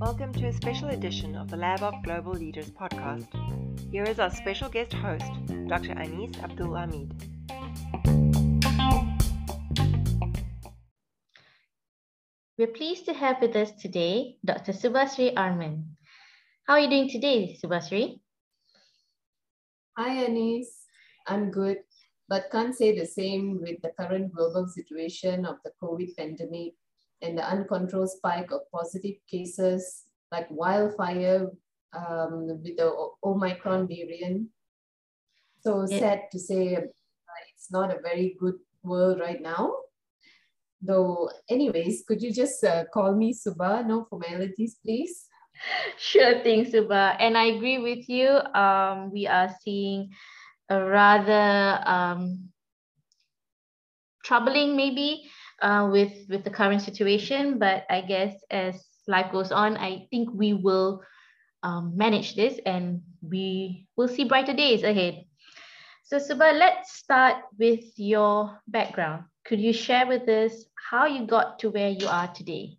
Welcome to a special edition of the LabOpp Global Leaders podcast. Here is our special guest host, Dr. Ahneez Abdul Hameed. We're pleased to have with us today Dr. Subasri Armon. How are you doing today, Subasri? Hi, Ahneez. I'm good, but can't say the same with the current global situation of the COVID pandemic and the uncontrolled spike of positive cases like wildfire um, with the Omicron variant. So yeah. sad to say uh, it's not a very good world right now. Though, anyways, could you just uh, call me Suba? No formalities, please. Sure thing, Suba. And I agree with you. Um, we are seeing rather um, troubling, maybe, uh, with with the current situation. But I guess as life goes on, I think we will um, manage this, and we will see brighter days ahead. So, Suba, let's start with your background. Could you share with us how you got to where you are today?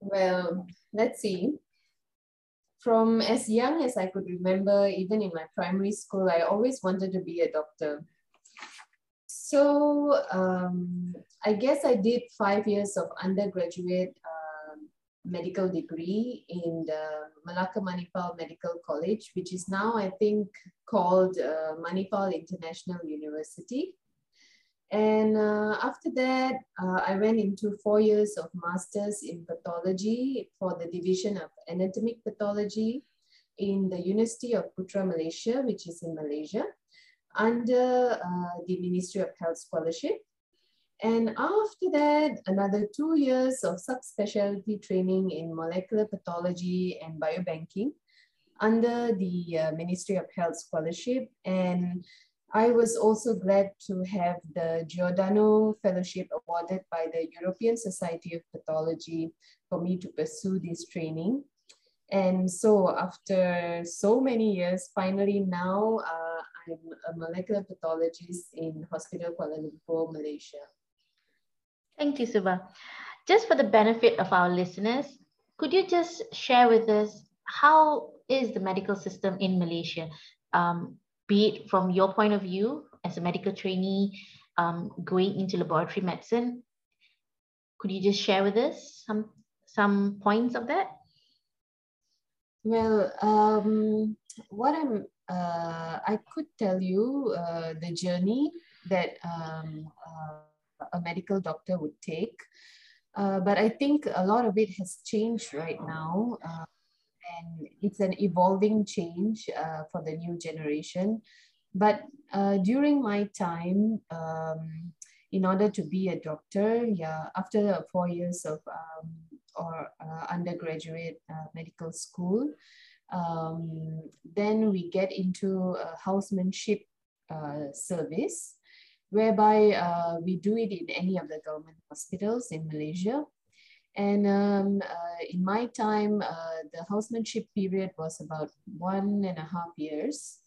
Well, let's see. From as young as I could remember, even in my primary school, I always wanted to be a doctor. So um, I guess I did five years of undergraduate uh, medical degree in the Malacca Manipal Medical College, which is now, I think, called uh, Manipal International University. And uh, after that, uh, I went into four years of master's in pathology for the division of anatomic pathology in the University of Putra, Malaysia, which is in Malaysia, under uh, the Ministry of Health Scholarship. And after that, another two years of subspecialty training in molecular pathology and biobanking under the uh, Ministry of Health Scholarship. And I was also glad to have the Giordano Fellowship awarded by the European Society of Pathology for me to pursue this training. And so after so many years, finally now uh, I'm a molecular pathologist in Hospital Kuala Lumpur, Malaysia. Thank you, Suba. Just for the benefit of our listeners, could you just share with us how is the medical system in Malaysia? Um, be it from your point of view as a medical trainee um, going into laboratory medicine. Could you just share with us some, some points of that? Well, um, what I'm, uh, I could tell you uh, the journey that um, uh, a medical doctor would take. Uh, but I think a lot of it has changed right now. And it's an evolving change uh, for the new generation. But uh, during my time, um, in order to be a doctor, yeah, after four years of um, or uh, undergraduate uh, medical school, um, then we get into housemanship uh, service, whereby we do it in any of the government hospitals in Malaysia. And um, uh, in my time, uh, the housemanship period was about one and a half years.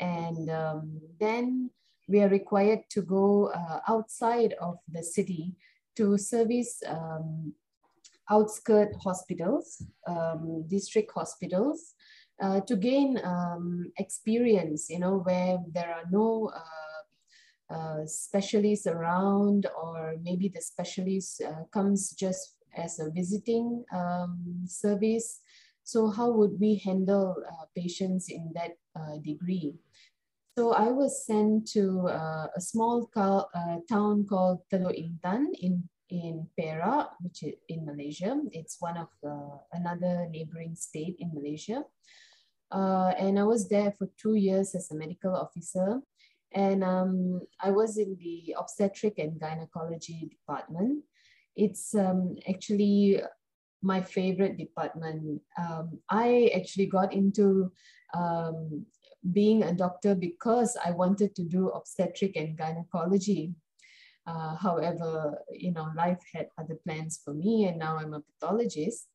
And um, then we are required to go uh, outside of the city to service um, outskirt hospitals, um, district hospitals, uh, to gain um, experience, you know, where there are no uh, uh, specialists around or maybe the specialist comes just as a visiting um, service. So how would we handle uh, patients in that uh, degree? So I was sent to uh, a small uh, town called Teluk Intan in, in Perak, which is in Malaysia. It's one of the, another neighboring state in Malaysia. Uh, and I was there for two years as a medical officer. And um, I was in the obstetric and gynecology department it's um, actually my favorite department. Um, I actually got into um, being a doctor because I wanted to do obstetric and gynecology. Uh, however, you know, life had other plans for me, and now I'm a pathologist.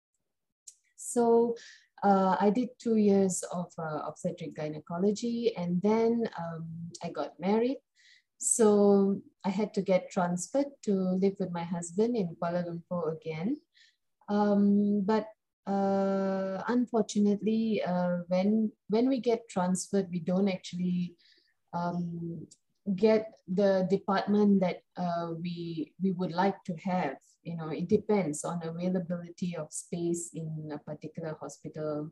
So uh, I did two years of uh, obstetric gynecology, and then um, I got married. So I had to get transferred to live with my husband in Kuala Lumpur again. Um, but uh, unfortunately, uh, when when we get transferred, we don't actually um, get the department that uh, we we would like to have. You know, it depends on availability of space in a particular hospital.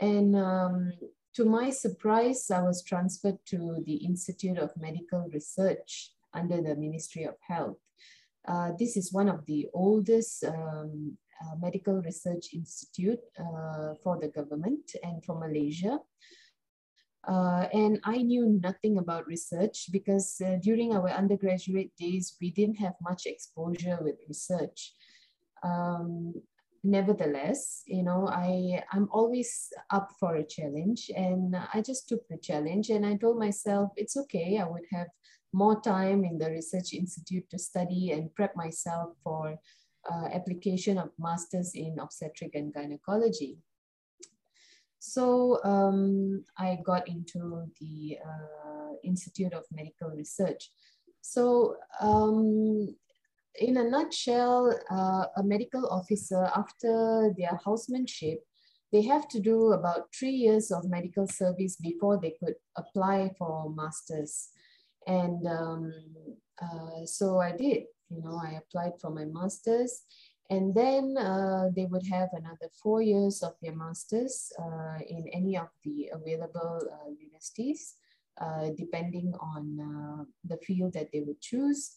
And um, to my surprise, I was transferred to the Institute of Medical Research under the Ministry of Health. Uh, this is one of the oldest um, uh, medical research institute uh, for the government and for Malaysia. Uh, and I knew nothing about research because uh, during our undergraduate days, we didn't have much exposure with research. Um, nevertheless, you know, I, I'm always up for a challenge and I just took the challenge and I told myself, it's okay, I would have more time in the research institute to study and prep myself for uh, application of masters in obstetric and gynecology. So um, I got into the uh, Institute of Medical Research. So um, in a nutshell, uh, a medical officer, after their housemanship, they have to do about three years of medical service before they could apply for masters. And um, uh, so I did, you know, I applied for my masters and then uh, they would have another four years of their masters uh, in any of the available uh, universities, uh, depending on uh, the field that they would choose.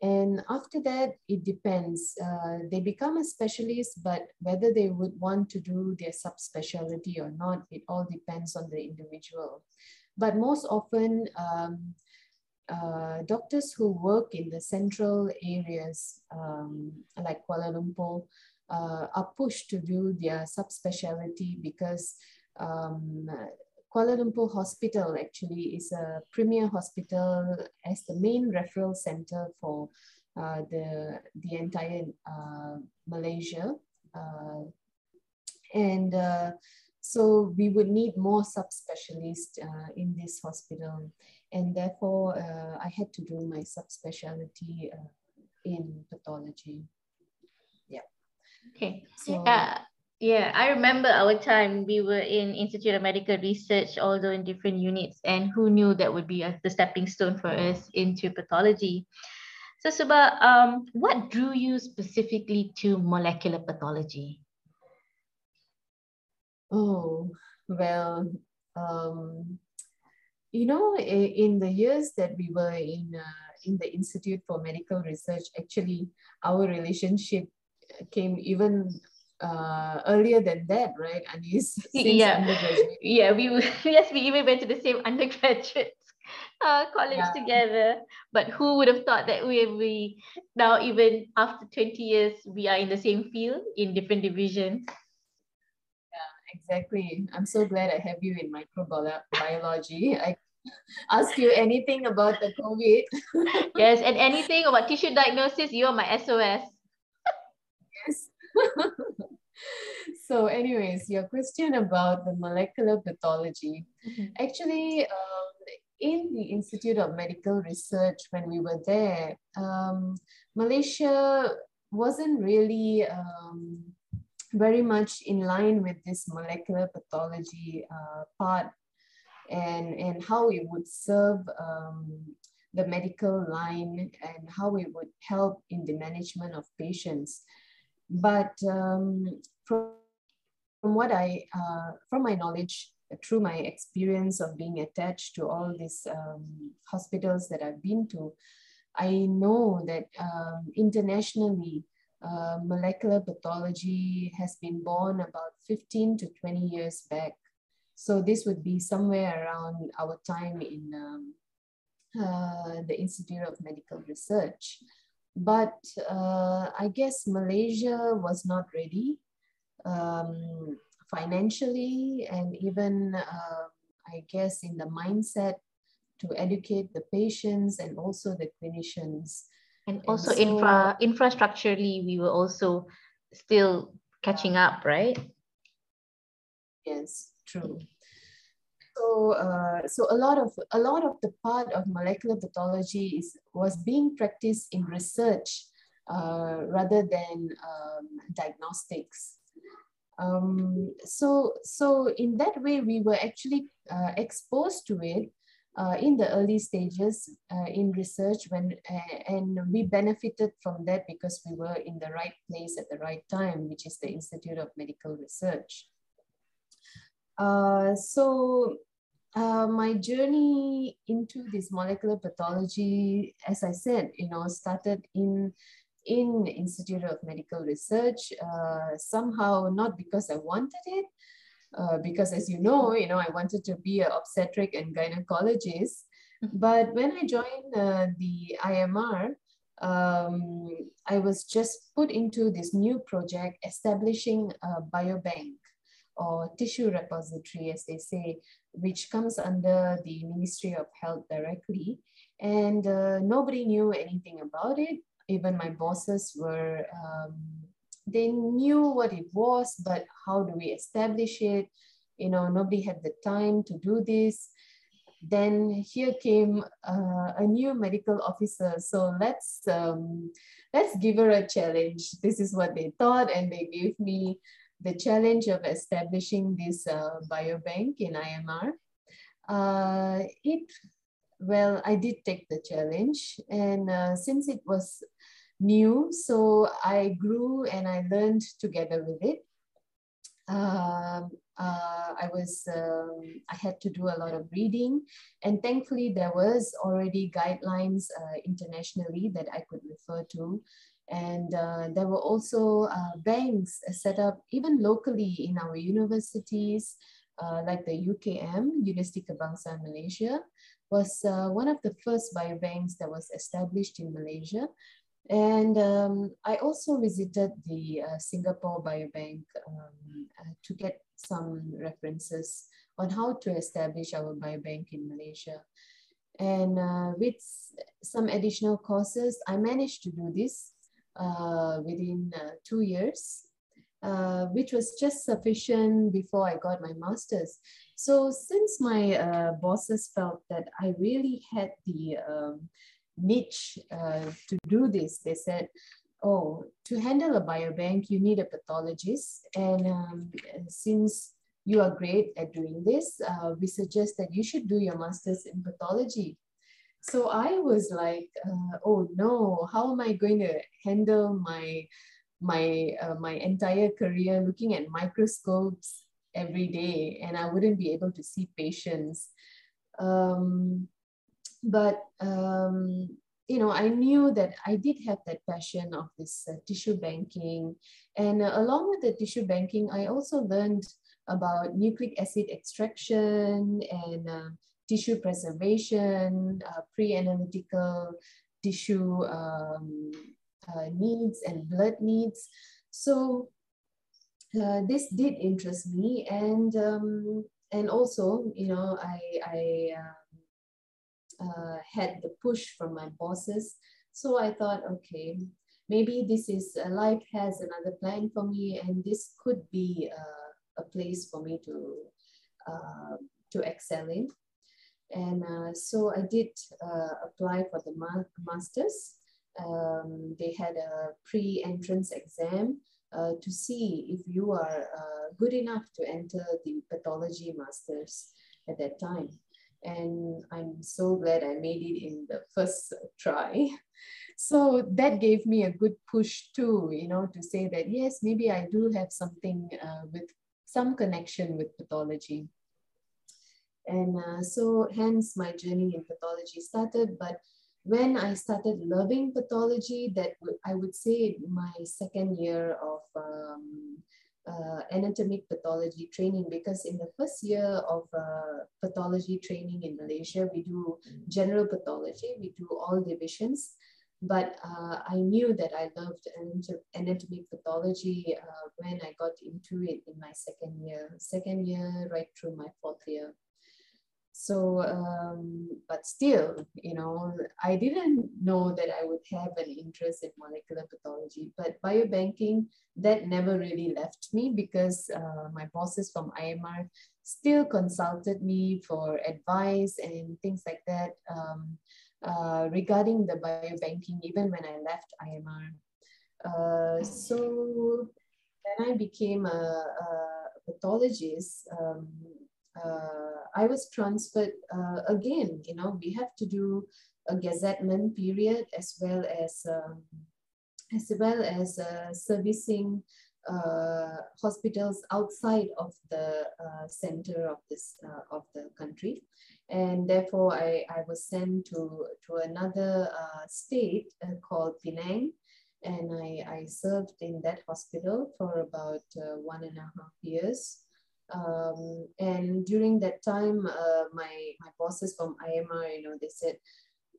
And after that, it depends. Uh, they become a specialist, but whether they would want to do their subspecialty or not, it all depends on the individual. But most often, um, uh, doctors who work in the central areas um, like Kuala Lumpur uh, are pushed to do their subspecialty because um, Kuala Lumpur Hospital actually is a premier hospital as the main referral center for uh, the, the entire uh, Malaysia. Uh, and so we would need more subspecialists in this hospital and therefore uh, I had to do my subspecialty uh, in pathology. Yeah. Okay. So, uh, yeah, I remember our time we were in Institute of Medical Research, although in different units, and who knew that would be a, the stepping stone for us into pathology. So Suba, um, what drew you specifically to molecular pathology? Oh, well, um, you know, in the years that we were in uh, in the Institute for Medical Research, actually, our relationship came even uh, earlier than that, right? And yeah, yeah, we yes, we even went to the same undergraduate uh, college yeah. together. But who would have thought that we we now even after twenty years we are in the same field in different divisions? Yeah, exactly. I'm so glad I have you in microbiology. I ask you anything about the COVID. yes, and anything about tissue diagnosis, you're my SOS. yes. So anyways, your question about the molecular pathology. Mm-hmm. Actually, um, in the Institute of Medical Research, when we were there, um, Malaysia wasn't really um, very much in line with this molecular pathology uh, part and, and how it would serve um, the medical line and how it would help in the management of patients. But um, from, from what I, uh, from my knowledge, through my experience of being attached to all these um, hospitals that I've been to, I know that um, internationally, uh, molecular pathology has been born about 15 to 20 years back. So this would be somewhere around our time in um, uh, the Institute of Medical Research. But uh, I guess Malaysia was not ready um, financially and even, uh, I guess, in the mindset to educate the patients and also the clinicians. And also and so, infra infrastructurally we were also still catching up right? Yes true so uh, so a lot of a lot of the part of molecular pathology is was being practiced in research uh, rather than um, diagnostics. Um, so so in that way, we were actually uh, exposed to it uh, in the early stages uh, in research when and we benefited from that because we were in the right place at the right time, which is the Institute of Medical Research. Uh, so uh, my journey into this molecular pathology, as I said, you know, started in in Institute of Medical Research. Uh, somehow, not because I wanted it, uh, because as you know, you know, I wanted to be an obstetric and gynecologist. Mm-hmm. But when I joined uh, the IMR, um, I was just put into this new project establishing a biobank or tissue repository, as they say, which comes under the Ministry of Health directly. And uh, nobody knew anything about it. Even my bosses were, um, they knew what it was, but how do we establish it? You know, nobody had the time to do this. Then here came uh, a new medical officer. So let's um, let's give her a challenge. This is what they thought, and they gave me the challenge of establishing this uh, biobank in IMR. Uh, it, well, I did take the challenge and uh, since it was new, so I grew and I learned together with it. Um, uh, I was, um, I had to do a lot of reading and thankfully there was already guidelines uh, internationally that I could refer to and uh, there were also uh, banks set up even locally in our universities, uh, like the UKM, University Kebangsaan Malaysia, was uh, one of the first biobanks that was established in Malaysia. And um, I also visited the uh, Singapore Biobank um, uh, to get some references on how to establish our biobank in Malaysia. And with some additional courses, I managed to do this uh, within uh, two years, uh, which was just sufficient before I got my master's. So since my uh, bosses felt that I really had the um, niche uh, to do this, they said, oh, to handle a biobank, you need a pathologist. And um, since you are great at doing this, uh, we suggest that you should do your master's in pathology. So I was like, uh, oh no, how am I going to handle my my uh, my entire career looking at microscopes every day, and I wouldn't be able to see patients. Um, but um, you know, I knew that I did have that passion of this uh, tissue banking, and uh, along with the tissue banking, I also learned about nucleic acid extraction and uh, tissue preservation, uh, pre-analytical tissue um, uh, needs and blood needs. So uh, this did interest me and um, and also you know I, I um, uh, had the push from my bosses so I thought okay maybe this is uh, life has another plan for me and this could be uh, a place for me to to excel in and uh, so I did uh, apply for the ma master's. Um, they had a pre-entrance exam uh, to see if you are uh, good enough to enter the pathology master's at that time. And I'm so glad I made it in the first try. So that gave me a good push too, you know, to say that yes, maybe I do have something uh, with some connection with pathology. And uh, so hence my journey in pathology started. But when I started loving pathology, that I would say my second year of um, uh, anatomic pathology training, because in the first year of uh, pathology training in Malaysia, we do general pathology, we do all divisions. But uh, I knew that I loved anatomic pathology uh, when I got into it in my second year, second year right through my fourth year. So um, but still you know i didn't know that i would have an interest in molecular pathology but biobanking that never really left me because uh, my bosses from imr still consulted me for advice and things like that um, uh, regarding the biobanking even when i left imr uh, so then i became a, a pathologist um, I was transferred uh, again. You know, we have to do a gazettement period as well as um, as well as uh, servicing uh, hospitals outside of the uh, center of this uh, of the country, and therefore I, I was sent to to another state called Penang, and I, I served in that hospital for about one and a half years. Um, and during that time, uh, my, my bosses from IMR, you know, they said,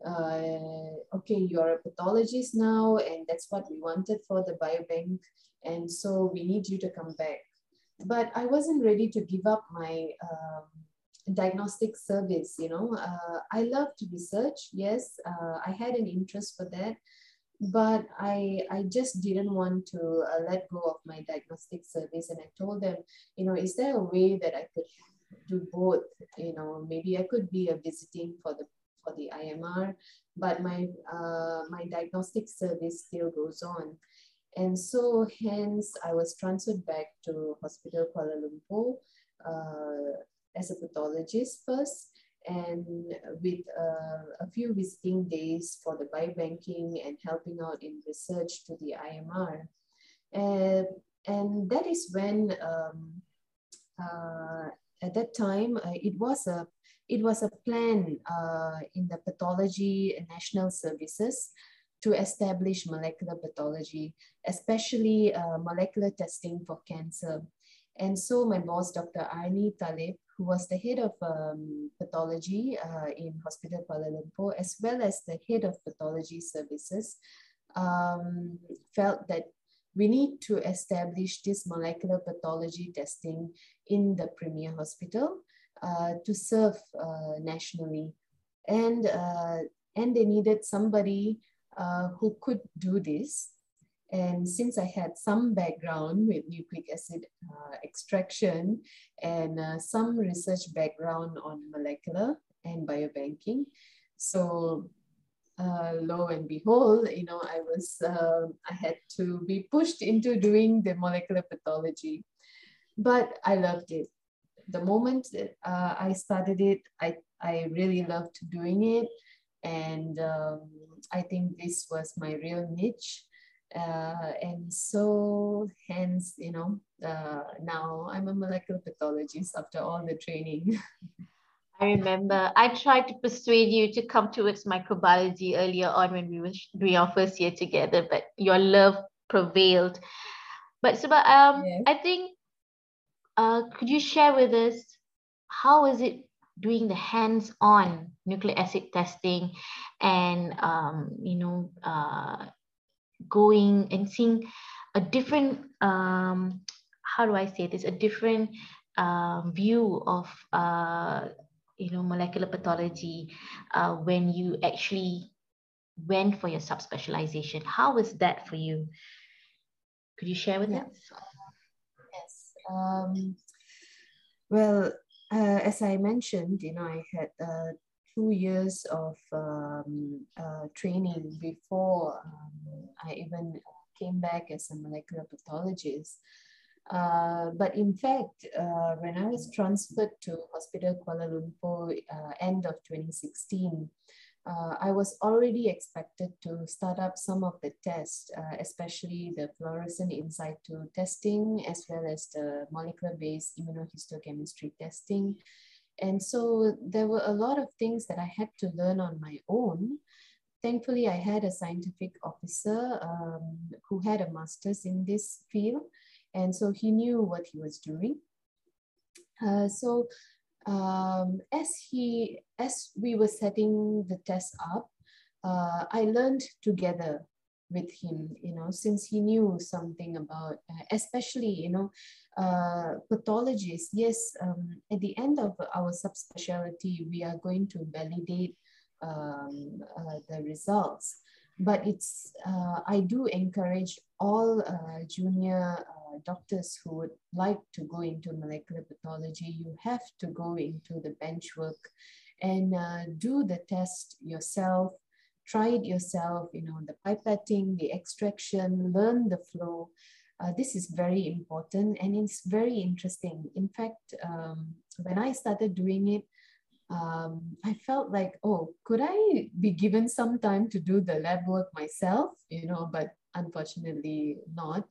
uh, okay, you're a pathologist now, and that's what we wanted for the biobank. And so we need you to come back. But I wasn't ready to give up my um, diagnostic service, you know. Uh, I love to research, yes, uh, I had an interest for that but I, I just didn't want to uh, let go of my diagnostic service. And I told them, you know, is there a way that I could do both? You know, maybe I could be a visiting for the for the IMR, but my uh, my diagnostic service still goes on. And so hence I was transferred back to Hospital Kuala Lumpur uh, as a pathologist first and with uh, a few visiting days for the biobanking and helping out in research to the IMR. And, and that is when, um, uh, at that time, uh, it was a it was a plan uh, in the pathology national services to establish molecular pathology, especially uh, molecular testing for cancer. And so my boss, Dr. Arnie Talib, who was the head of um, pathology uh, in Hospital Kuala Lumpur, as well as the head of pathology services, um, felt that we need to establish this molecular pathology testing in the premier hospital uh, to serve uh, nationally. And, uh, and they needed somebody uh, who could do this and since I had some background with nucleic acid uh, extraction and uh, some research background on molecular and biobanking, so uh, lo and behold, you know, I was, uh, I had to be pushed into doing the molecular pathology, but I loved it. The moment that, uh, I started it, I, I really loved doing it. And um, I think this was my real niche uh, and so hence you know uh, now i'm a molecular pathologist after all the training i remember i tried to persuade you to come towards microbiology earlier on when we were doing our first year together but your love prevailed but so um, yes. i think uh, could you share with us how is it doing the hands-on nucleic acid testing and um, you know uh, going and seeing a different um, how do I say this a different uh, view of uh, you know molecular pathology uh, when you actually went for your subspecialization. How was that for you? Could you share with yes. us? Yes. Um, well, uh, as I mentioned, you know, I had uh, two years of um, uh, training before um, I even came back as a molecular pathologist. Uh, but in fact, uh, when I was transferred to Hospital Kuala Lumpur uh, end of 2016, uh, I was already expected to start up some of the tests, uh, especially the fluorescent in situ testing, as well as the molecular-based immunohistochemistry testing, and so there were a lot of things that I had to learn on my own. Thankfully, I had a scientific officer um, who had a master's in this field. And so he knew what he was doing. Uh, so um, as he, as we were setting the test up, uh, I learned together with him, you know, since he knew something about, uh, especially, you know, uh, pathologists. Yes, um, at the end of our subspecialty, we are going to validate um, uh, the results. But it's, uh, I do encourage all uh, junior uh, doctors who would like to go into molecular pathology, you have to go into the bench work and do the test yourself try it yourself, you know, the pipetting, the extraction, learn the flow. Uh, this is very important and it's very interesting. In fact, um, when I started doing it, um, I felt like, oh, could I be given some time to do the lab work myself? You know, but unfortunately not.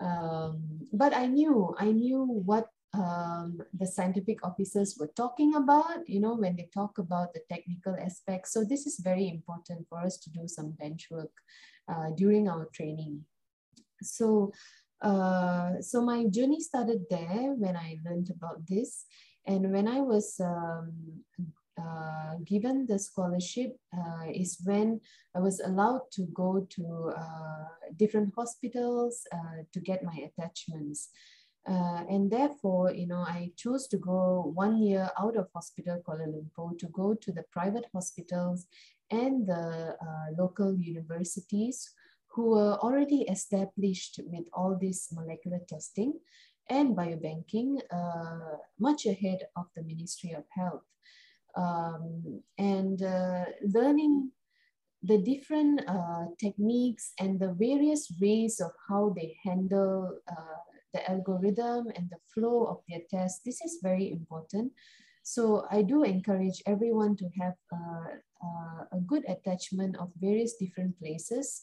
Um, but I knew, I knew what um, the scientific officers were talking about, you know, when they talk about the technical aspects. So this is very important for us to do some bench work uh, during our training. So, uh, so my journey started there when I learned about this. And when I was um, uh, given the scholarship uh, is when I was allowed to go to uh, different hospitals uh, to get my attachments. Uh, and therefore, you know, I chose to go one year out of hospital Kuala Lumpur to go to the private hospitals and the uh, local universities who were already established with all this molecular testing and biobanking uh, much ahead of the Ministry of Health. Um, and uh, learning the different uh, techniques and the various ways of how they handle uh, the algorithm and the flow of their test. This is very important. So I do encourage everyone to have uh, a good attachment of various different places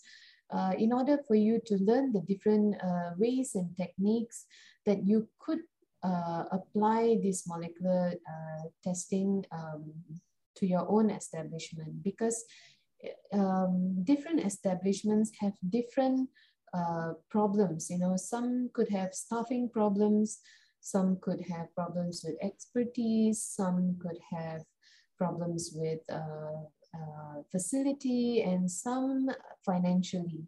uh, in order for you to learn the different uh, ways and techniques that you could uh, apply this molecular uh, testing um, to your own establishment because um, different establishments have different uh, problems. You know, some could have staffing problems, some could have problems with expertise, some could have problems with uh, uh, facility, and some financially.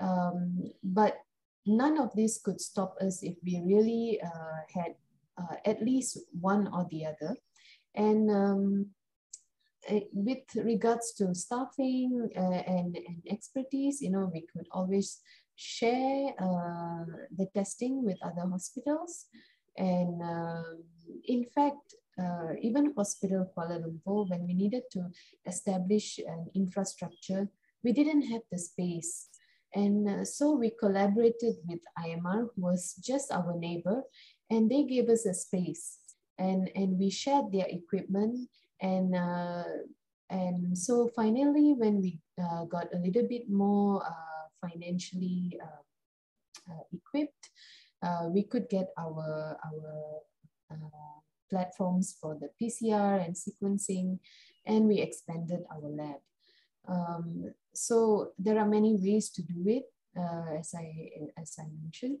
Um, but none of this could stop us if we really uh, had uh, at least one or the other. And um, eh, with regards to staffing uh, and, and expertise, you know, we could always share uh, the testing with other hospitals. And um, in fact, uh, even Hospital Kuala Lumpur, when we needed to establish an infrastructure, we didn't have the space. And uh, so we collaborated with IMR, who was just our neighbor, and they gave us a space. And, and we shared their equipment. And, uh, and so finally, when we uh, got a little bit more uh, financially uh, uh, equipped, uh, we could get our, our platforms for the PCR and sequencing, and we expanded our lab. Um, so there are many ways to do it, uh, as I as I mentioned.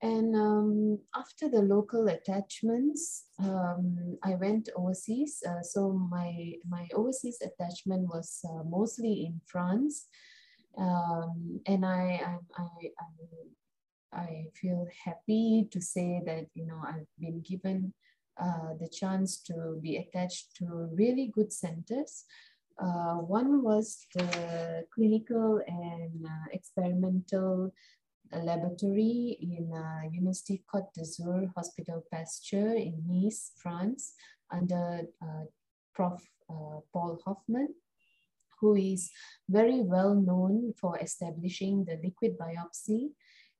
And um, after the local attachments, um, I went overseas. Uh, so my my overseas attachment was uh, mostly in France, um, and I, I, I, I, feel happy to say that, you know, I've been given uh, the chance to be attached to really good centers. Uh, one was the clinical and uh, experimental laboratory in uh, University Côte d'Azur Hospital Pasteur in Nice, France, under uh, Prof. Uh, Paul Hofman who is very well known for establishing the liquid biopsy.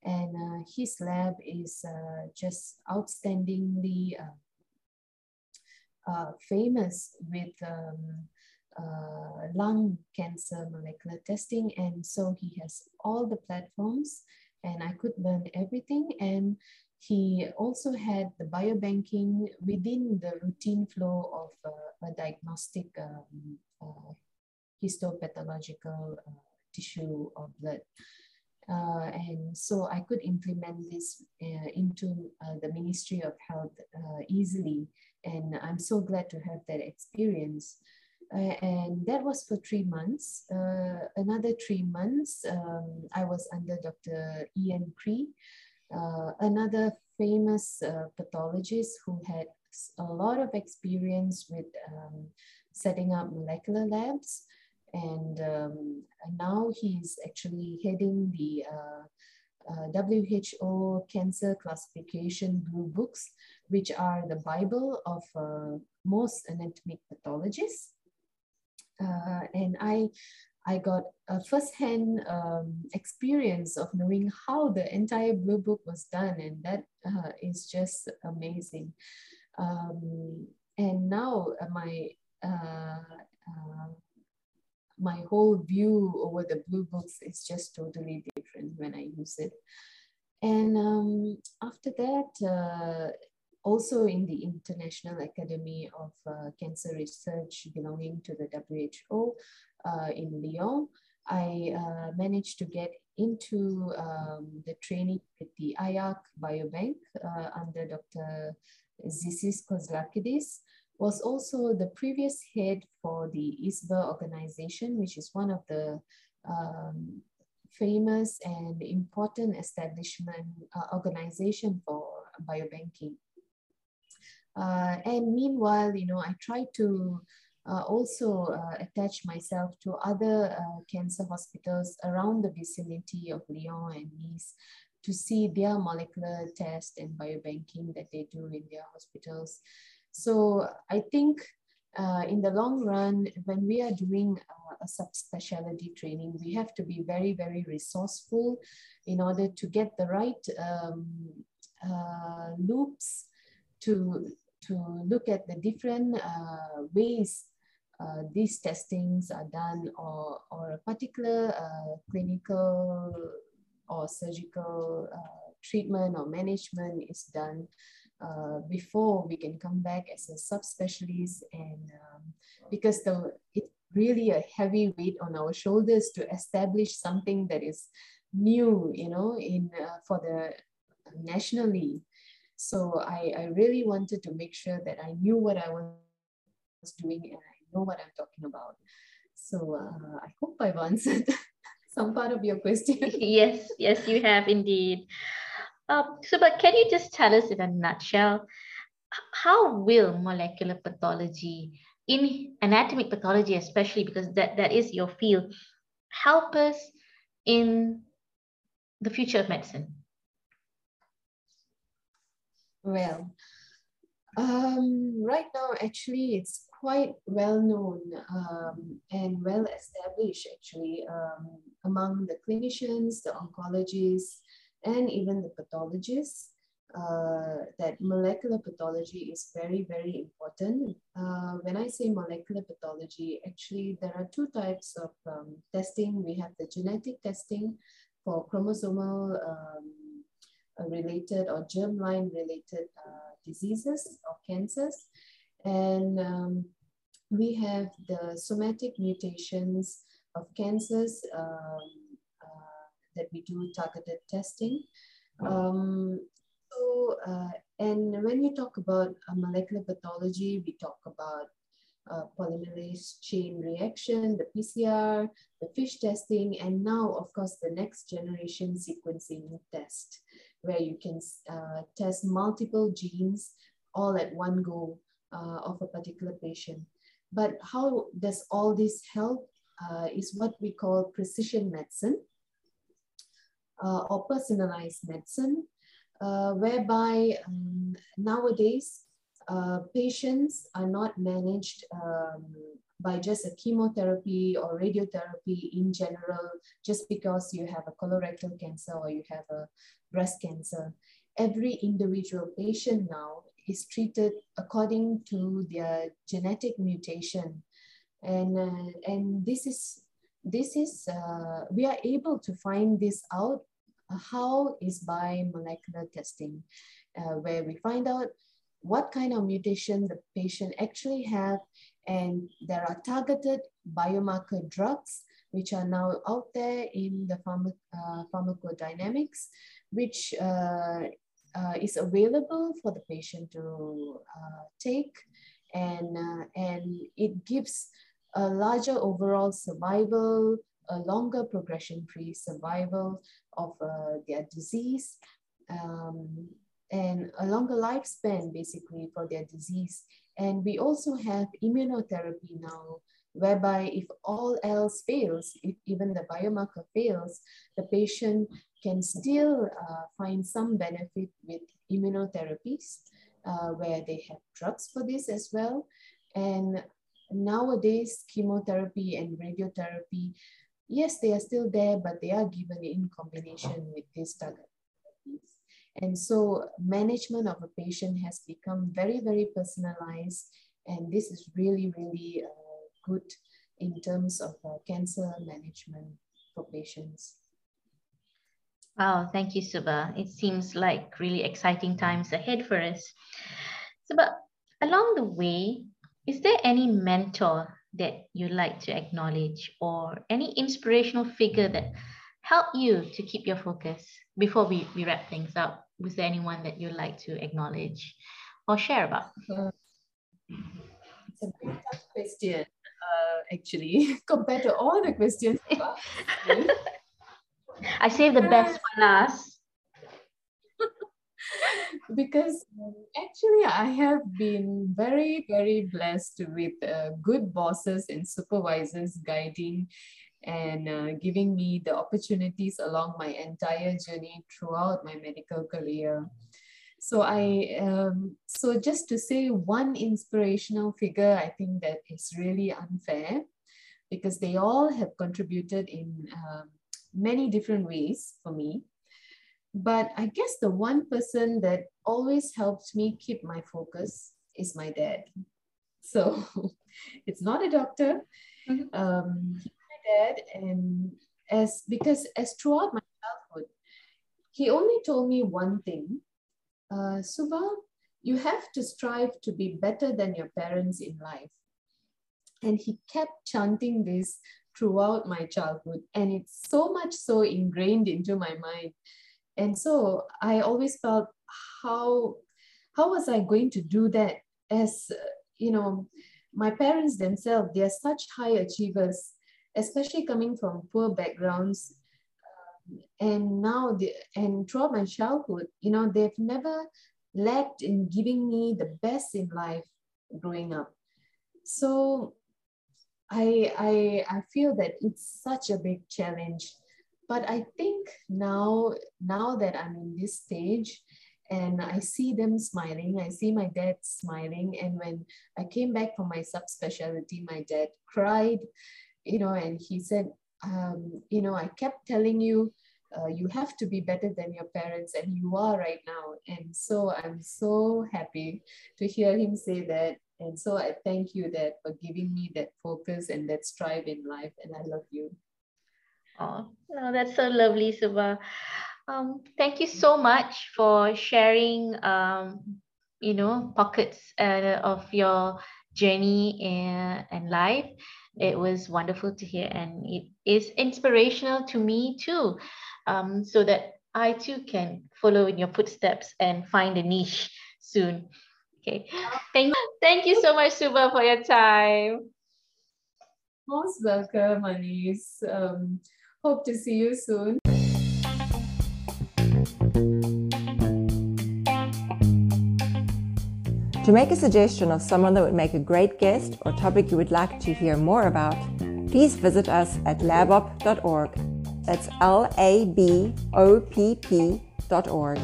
And uh, his lab is uh, just outstandingly uh, uh famous with um, uh, lung cancer molecular testing. And so he has all the platforms and I could learn everything. And he also had the biobanking within the routine flow of uh, a diagnostic um, uh, histopathological uh, tissue or blood. Uh, and so I could implement this uh, into uh, the Ministry of Health uh, easily. And I'm so glad to have that experience. Uh, and that was for three months. Uh, another three months, um, I was under Dr. Ian Cree, another famous pathologist who had a lot of experience with um, setting up molecular labs. And, um, and now he's actually heading the uh, uh, WHO cancer classification blue books, which are the Bible of most anatomic pathologists. Uh, and I, I got a first-hand um, experience of knowing how the entire Blue Book was done, and that uh, is just amazing. Um, and now uh, my uh, uh, my whole view over the Blue Books is just totally different when I use it. And um, after that, uh, also in the International Academy of uh, Cancer Research belonging to the WHO uh, in Lyon, I uh, managed to get into um, the training with the IARC Biobank uh, under Dr. Zisis Kozlakidis, was also the previous head for the ISBER organization, which is one of the um, famous and important establishment uh, organization for biobanking. Uh, and meanwhile, you know, I tried to uh, also uh, attach myself to other uh, cancer hospitals around the vicinity of Lyon and Nice to see their molecular test and biobanking that they do in their hospitals. So I think uh, in the long run, when we are doing uh, a subspecialty training, we have to be very, very resourceful in order to get the right um, uh, loops to to look at the different uh, ways uh, these testings are done or, or a particular uh, clinical or surgical treatment or management is done uh, before we can come back as a subspecialist and um, because the it's really a heavy weight on our shoulders to establish something that is new you know in uh, for the nationally so I, I really wanted to make sure that I knew what I was doing and I know what I'm talking about. So uh, I hope I've answered some part of your question. yes, yes, you have indeed. Um, so, but can you just tell us in a nutshell, how will molecular pathology, in anatomic pathology especially, because that, that is your field, help us in the future of medicine? Well, um, right now, actually, it's quite well known um, and well established, actually, um, among the clinicians, the oncologists, and even the pathologists. Uh, that molecular pathology is very, very important. Uh, when I say molecular pathology, actually, there are two types of um, testing. We have the genetic testing for chromosomal um, related or germline related uh, diseases or cancers. And um, we have the somatic mutations of cancers um, uh, that we do targeted testing. Um, so, uh, and when we talk about molecular pathology, we talk about uh, polymerase chain reaction, the PCR, the FISH testing, and now, of course, the next generation sequencing test where you can uh, test multiple genes all at one go uh, of a particular patient. But how does all this help uh, is what we call precision medicine uh, or personalized medicine, uh, whereby um, nowadays uh, patients are not managed um, by just a chemotherapy or radiotherapy in general, just because you have a colorectal cancer or you have a breast cancer. Every individual patient now is treated according to their genetic mutation. And, uh, and this is, this is uh, we are able to find this out uh, how is by molecular testing, uh, where we find out what kind of mutation the patient actually have and there are targeted biomarker drugs which are now out there in the uh, pharmacodynamics, which uh, uh, is available for the patient to uh, take. And, uh, and it gives a larger overall survival, a longer progression-free survival of uh, their disease, um, and a longer lifespan basically for their disease. And we also have immunotherapy now, whereby if all else fails, if even the biomarker fails, the patient can still uh, find some benefit with immunotherapies, uh, where they have drugs for this as well. And nowadays, chemotherapy and radiotherapy, yes, they are still there, but they are given in combination with these target therapies. And so management of a patient has become very, very personalized. And this is really, really uh, good in terms of uh, cancer management for patients. Wow, thank you, Suba. It seems like really exciting times ahead for us. Suba, along the way, is there any mentor that you like to acknowledge or any inspirational figure that helped you to keep your focus before we, we wrap things up? Was there anyone that you'd like to acknowledge or share about? It's a very tough question, uh, actually, compared to all the questions. I saved the best for last. Because um, actually I have been very, very blessed with uh, good bosses and supervisors guiding and uh, giving me the opportunities along my entire journey throughout my medical career. So I, um, so just to say one inspirational figure, I think that is really unfair because they all have contributed in um, many different ways for me. But I guess the one person that always helps me keep my focus is my dad. So it's not a doctor. Mm-hmm. Um, my dad, and as because as throughout my childhood, he only told me one thing, uh, Suba, you have to strive to be better than your parents in life. And he kept chanting this throughout my childhood. And it's so much so ingrained into my mind. And so I always felt how how was I going to do that as you know my parents themselves they are such high achievers especially coming from poor backgrounds and now the, and throughout my childhood you know they've never lacked in giving me the best in life growing up so I, I, I feel that it's such a big challenge. But I think now, now that I'm in this stage and I see them smiling, I see my dad smiling. And when I came back from my subspecialty, my dad cried, you know, and he said, um, you know, I kept telling you, uh, you have to be better than your parents, and you are right now. And so I'm so happy to hear him say that and so I thank you that for giving me that focus and that strive in life. And I love you. Oh, no, that's so lovely, Suba. Um, thank you so much for sharing, um, you know, pockets uh, of your journey and, and life. It was wonderful to hear, and it is inspirational to me too, um, so that I too can follow in your footsteps and find a niche soon. Okay. Thank, thank you so much, Suba, for your time. Most welcome, Ahneez. Um, hope to see you soon. To make a suggestion of someone that would make a great guest or topic you would like to hear more about, please visit us at labopp.org. That's L A B O P P.org.